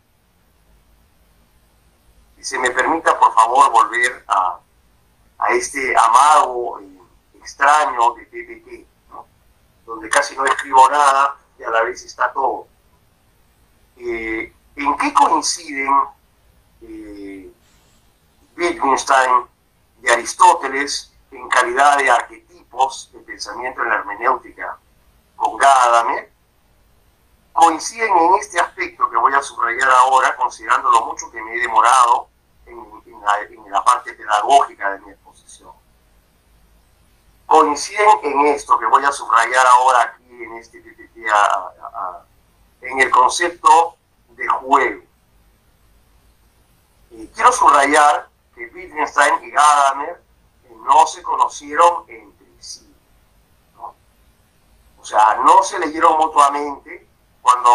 Y se me permita, por favor, volver a, a este amago extraño de PPT, donde casi no escribo nada y a la vez está todo. Eh, ¿En qué coinciden eh, Wittgenstein y Aristóteles en calidad de arquetipos de pensamiento en la hermenéutica con Gadamer? Coinciden en este aspecto que voy a subrayar ahora, considerando lo mucho que me he demorado en, la, parte pedagógica de mi exposición. Coinciden en esto que voy a subrayar ahora aquí en este PPT, en el concepto de juego. Y quiero subrayar que Wittgenstein y Gadamer no se conocieron entre sí. O sea, no se leyeron mutuamente. Cuando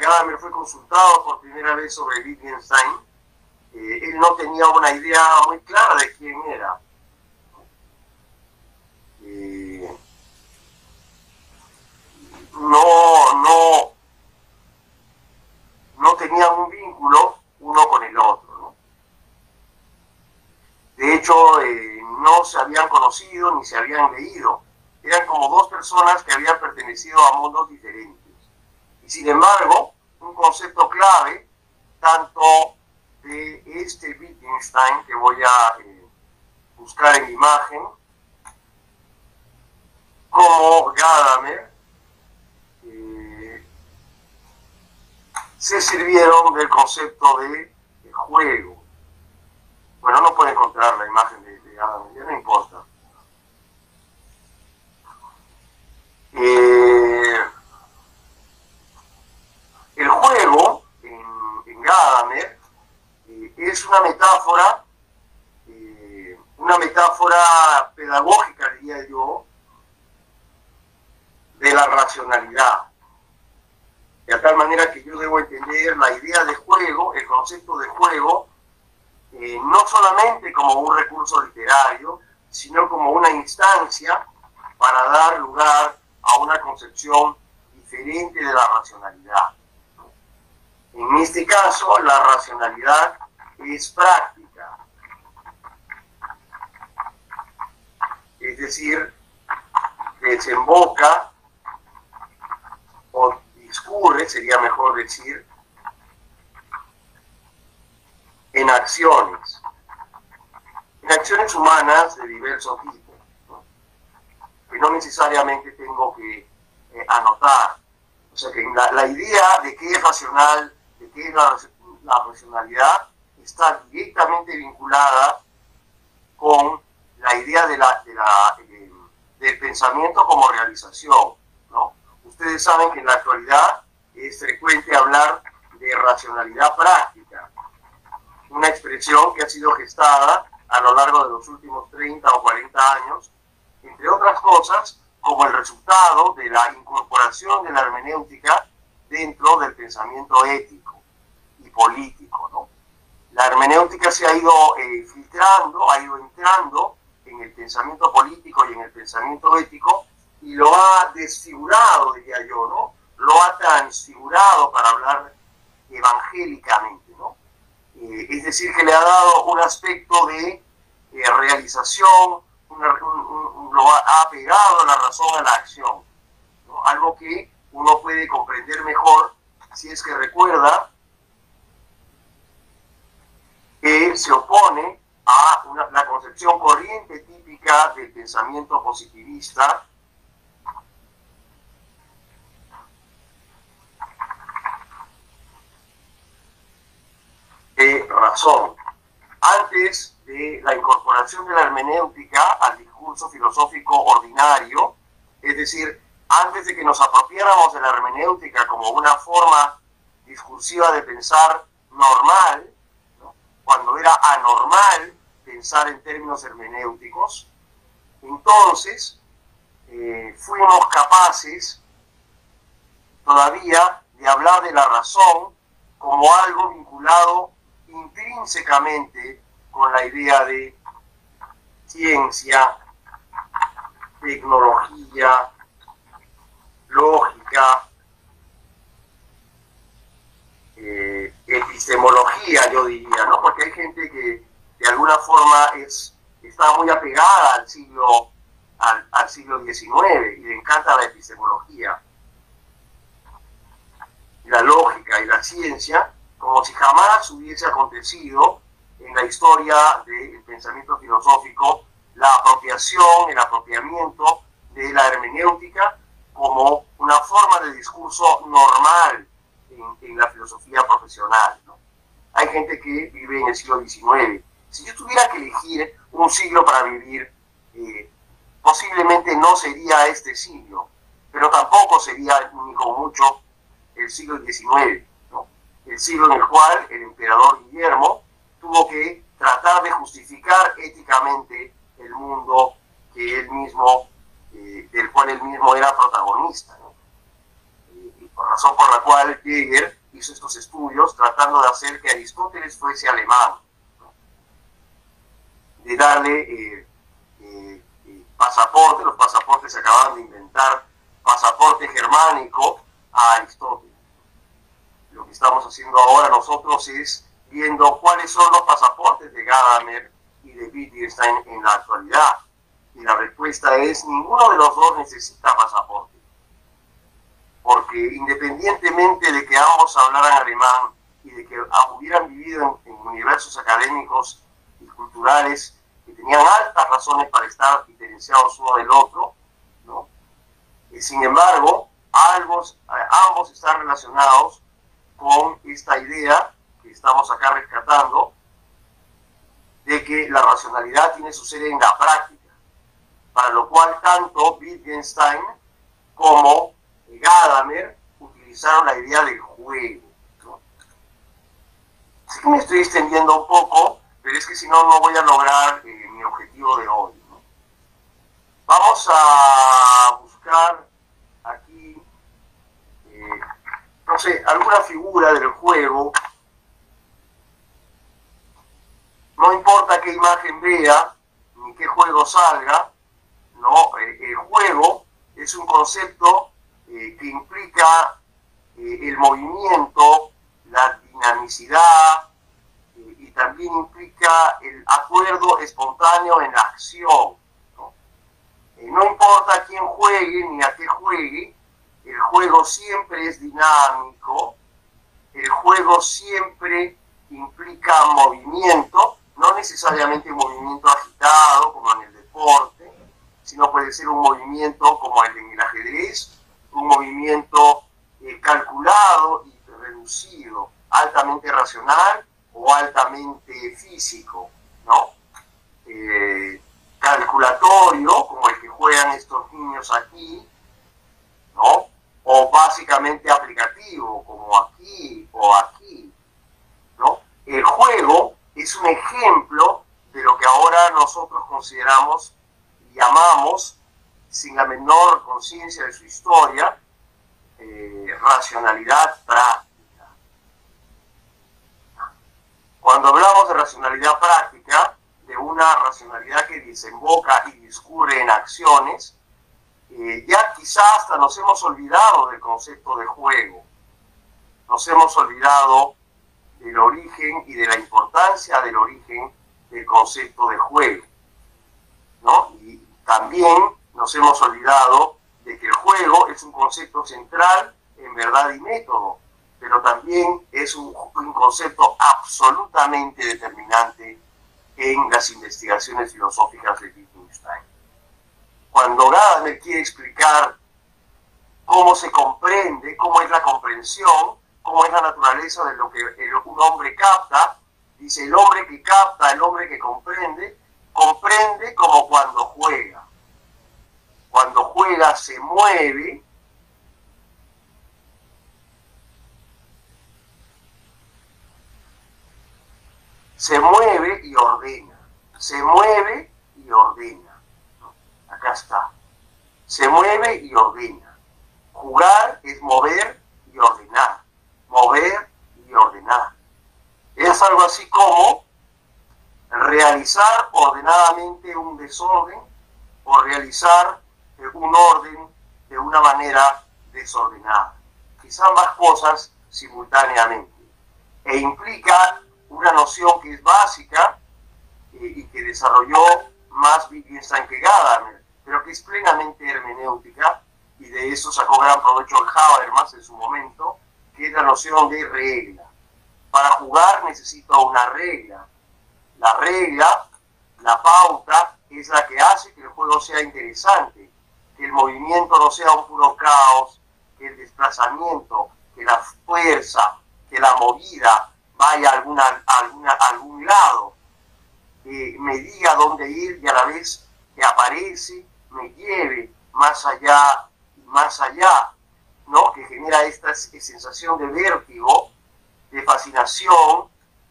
Gadamer fue consultado por primera vez sobre Wittgenstein, eh, él no tenía una idea muy clara de quién era. No, no, no tenían un vínculo uno con el otro. De hecho, eh, no se habían conocido ni se habían leído. Eran como dos personas que habían pertenecido a mundos diferentes. Y sin embargo, un concepto clave, tanto de este Wittgenstein que voy a eh, buscar en imagen, como Gadamer, eh, se sirvieron del concepto de, juego. Bueno, no puede encontrar la imagen de, Gadamer, ya no importa. Eh, el juego en, en Gadamer es una metáfora, una metáfora pedagógica, diría yo, de la racionalidad. De tal manera que yo debo entender la idea de juego, el concepto de juego, eh, no solamente como un recurso literario, sino como una instancia para dar lugar a una concepción diferente de la racionalidad. En este caso, la racionalidad es práctica. Es decir, desemboca o discurre, sería mejor decir, en acciones, en acciones humanas de diversos tipos, que no necesariamente tengo que eh, anotar. O sea que la, idea de qué es racional, de qué es la, la racionalidad, está directamente vinculada con la idea de la, eh, del pensamiento como realización. ¿no? Ustedes saben que en la actualidad es frecuente hablar de racionalidad práctica, una expresión que ha sido gestada a lo largo de los últimos 30 o 40 años, entre otras cosas, como el resultado de la incorporación de la hermenéutica dentro del pensamiento ético y político. ¿no? La hermenéutica se ha ido eh, filtrando, ha ido entrando en el pensamiento político y en el pensamiento ético y lo ha desfigurado, diría yo, ¿no? Lo ha transfigurado para hablar evangélicamente, ¿no? Eh, es decir, que le ha dado un aspecto de eh, realización, lo ha, pegado la razón a la acción, algo que uno puede comprender mejor si es que recuerda que se opone a la concepción corriente típica del pensamiento positivista de razón. Antes de la incorporación de la hermenéutica al discurso filosófico ordinario, es decir, antes de que nos apropiáramos de la hermenéutica como una forma discursiva de pensar normal, cuando era anormal pensar en términos hermenéuticos, entonces eh, fuimos capaces todavía de hablar de la razón como algo vinculado intrínsecamente con la idea de ciencia, tecnología, lógica, eh, epistemología, yo diría, ¿no? Porque hay gente que de alguna forma es, está muy apegada al siglo, al, siglo XIX y le encanta la epistemología, la lógica y la ciencia, como si jamás hubiese acontecido en la historia del pensamiento filosófico la apropiación, el apropiamiento de la hermenéutica como una forma de discurso normal en, la filosofía profesional. Hay gente que vive en el siglo XIX. Si yo tuviera que elegir un siglo para vivir, eh, posiblemente no sería este siglo, pero tampoco sería ni con mucho el siglo XIX, el siglo en el cual el emperador Guillermo tuvo que tratar de justificar éticamente el mundo que él mismo, eh, del cual él mismo era protagonista. Razón por la cual Jäger hizo estos estudios tratando de hacer que Aristóteles fuese alemán, de darle eh, eh, pasaporte, los pasaportes se acababan de inventar, pasaporte germánico a Aristóteles. Lo que estamos haciendo ahora nosotros es viendo cuáles son los pasaportes de Gadamer y de Wittgenstein en la actualidad. Y la respuesta es, ninguno de los dos necesita pasaporte. Porque independientemente de que ambos hablaran alemán y de que hubieran vivido en, universos académicos y culturales que tenían altas razones para estar diferenciados uno del otro, ¿no? Y sin embargo, ambos, ambos están relacionados con esta idea que estamos acá rescatando, de que la racionalidad tiene su sede en la práctica, para lo cual tanto Wittgenstein como Gadamer utilizaron la idea del juego. Sé que me estoy extendiendo un poco, pero es que si no, no voy a lograr eh, mi objetivo de hoy. Vamos a buscar aquí, eh, no sé, alguna figura del juego no importa qué imagen vea, ni qué juego salga, ¿no? Eh, el juego es un concepto eh, que implica eh, el movimiento, la dinamicidad y también implica el acuerdo espontáneo en la acción. ¿no? no importa quién juegue ni a qué juegue, el juego siempre es dinámico, el juego siempre implica movimiento no necesariamente movimiento agitado como en el deporte, sino puede ser un movimiento como el en el ajedrez, un movimiento eh, calculado y reducido, altamente racional o altamente físico, ¿no? Eh, calculatorio, como el que juegan estos niños aquí, ¿no? O básicamente aplicativo, como aquí o aquí, ¿no? El juego es un ejemplo de lo que ahora nosotros consideramos y llamamos, sin la menor conciencia de su historia, eh, racionalidad práctica. Cuando hablamos de racionalidad práctica, de una racionalidad que desemboca y discurre en acciones, eh, ya quizás hasta nos hemos olvidado del concepto de juego, nos hemos olvidado del origen y de la importancia del origen del concepto de juego. ¿no? Y también nos hemos olvidado de que el juego es un concepto central en verdad y método, pero también es un, concepto absolutamente determinante en las investigaciones filosóficas de Wittgenstein. Cuando Gadamer quiere explicar cómo se comprende, cómo es la comprensión, cómo es la naturaleza de lo que un hombre capta. Dice, el hombre que capta, el hombre que comprende, comprende como cuando juega. Cuando juega se mueve, se mueve y ordena. Se mueve y ordena. Acá está. Se mueve y ordena. Jugar es mover y ordenar mover y ordenar. Es algo así como realizar ordenadamente un desorden o realizar un orden de una manera desordenada. Quizá ambas cosas simultáneamente. E implica una noción que es básica eh, y que desarrolló más Wittgenstein que Gadamer, pero que es plenamente hermenéutica y de eso sacó gran provecho el Habermas en su momento, que es la noción de regla. Para jugar necesito una regla. La regla, la pauta, es la que hace que el juego sea interesante, que el movimiento no sea un puro caos, que el desplazamiento, que la fuerza, que la movida vaya a, alguna, alguna, algún lado, que me diga dónde ir y a la vez que aparece, me lleve más allá y más allá, ¿no? que genera esta sensación de vértigo, de fascinación,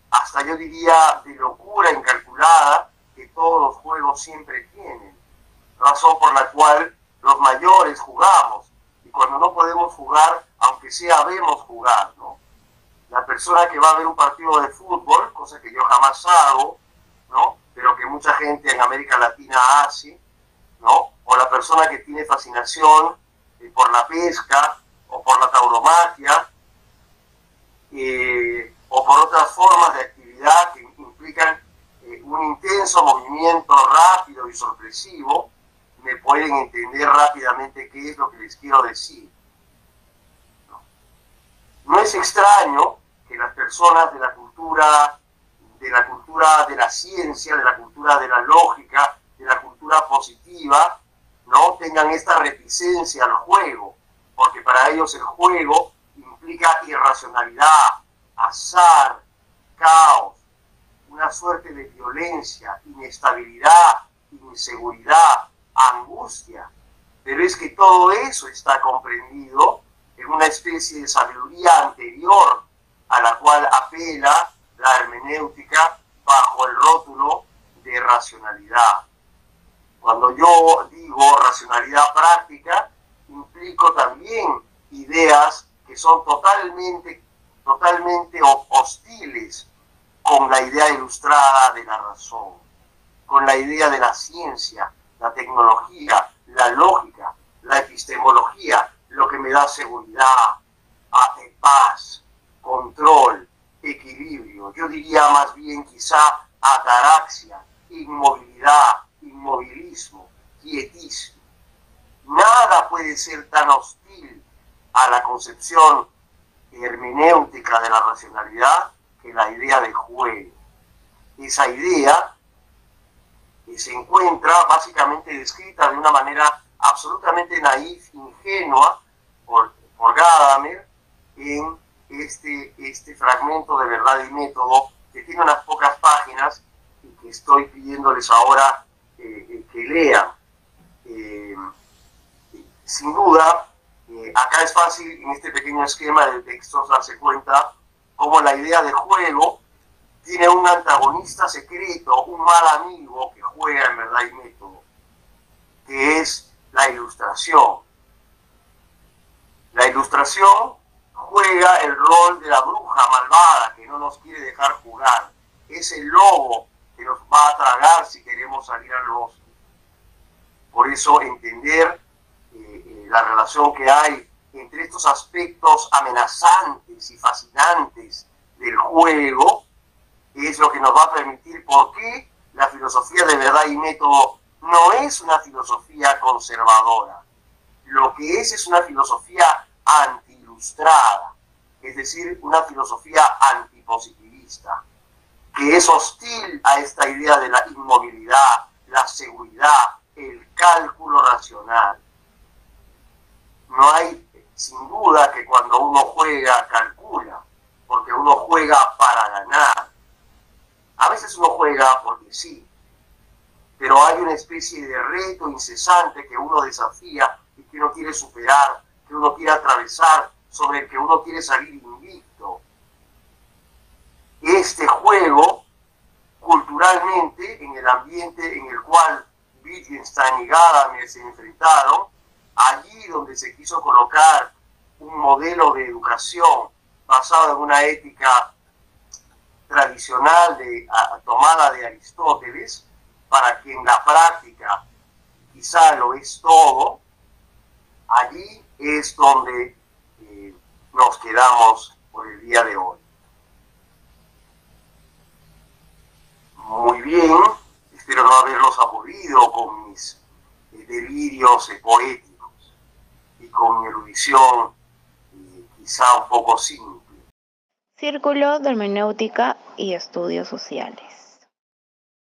hasta yo diría de locura incalculada que todos los juegos siempre tienen. Razón por la cual los mayores jugamos y cuando no podemos jugar, aunque sea vemos jugar, ¿no? La persona que va a ver un partido de fútbol, cosa que yo jamás hago, ¿no? Pero que mucha gente en América Latina hace, ¿no? O la persona que tiene fascinación eh, por la pesca o por la tauromaquia, eh, o por otras formas de actividad que implican eh, un intenso movimiento rápido y sorpresivo, me pueden entender rápidamente qué es lo que les quiero decir. No, es extraño que las personas de la cultura, de la cultura de la ciencia, de la cultura de la lógica, de la cultura positiva, no tengan esta reticencia al juego, porque para ellos el juego implica irracionalidad, azar, caos, una suerte de violencia, inestabilidad, inseguridad, angustia. Pero es que todo eso está comprendido en una especie de sabiduría anterior a la cual apela la hermenéutica bajo el rótulo de racionalidad. Cuando yo digo racionalidad práctica, implico también ideas que son totalmente, totalmente hostiles con la idea ilustrada de la razón, con la idea de la ciencia, la tecnología, la lógica, la epistemología, lo que me da seguridad, paz, control, equilibrio. Yo diría más bien quizá ataraxia, inmovilidad, inmovilismo, quietismo. Nada puede ser tan hostil a la concepción hermenéutica de la racionalidad que la idea de juego. Esa idea se encuentra básicamente descrita de una manera absolutamente naif, ingenua, por, por Gadamer, en este, este fragmento de verdad y método, que tiene unas pocas páginas y que estoy pidiéndoles ahora eh, eh, que lean. Eh, sin duda, acá es fácil en este pequeño esquema de textos darse cuenta cómo la idea de juego tiene un antagonista secreto, un mal amigo que juega en verdad y método, que es la ilustración. La ilustración juega el rol de la bruja malvada que no nos quiere dejar jugar. Es el lobo que nos va a tragar si queremos salir al bosque. Por eso entender eh, eh, la relación que hay entre estos aspectos amenazantes y fascinantes del juego es lo que nos va a permitir por qué la filosofía de verdad y método no es una filosofía conservadora. Lo que es es una filosofía anti-ilustrada, es decir, una filosofía antipositivista, que es hostil a esta idea de la inmovilidad, la seguridad, el cálculo racional. No hay, sin duda, que cuando uno juega, calcula, porque uno juega para ganar a veces uno juega porque sí, pero hay una especie de reto incesante que uno desafía y que uno quiere superar, que uno quiere atravesar, sobre el que uno quiere salir invicto. Este juego, culturalmente, en el ambiente en el cual Wittgenstein y Gadamer se enfrentaron, allí donde se quiso colocar un modelo de educación basado en una ética tradicional de, tomada de Aristóteles, para que en la práctica quizá lo es todo, allí es donde eh, nos quedamos por el día de hoy. Muy bien, espero no haberlos aburrido con mis eh, delirios poéticos y con mi erudición eh, quizá un poco simple. Círculo de Hermenéutica y Estudios Sociales.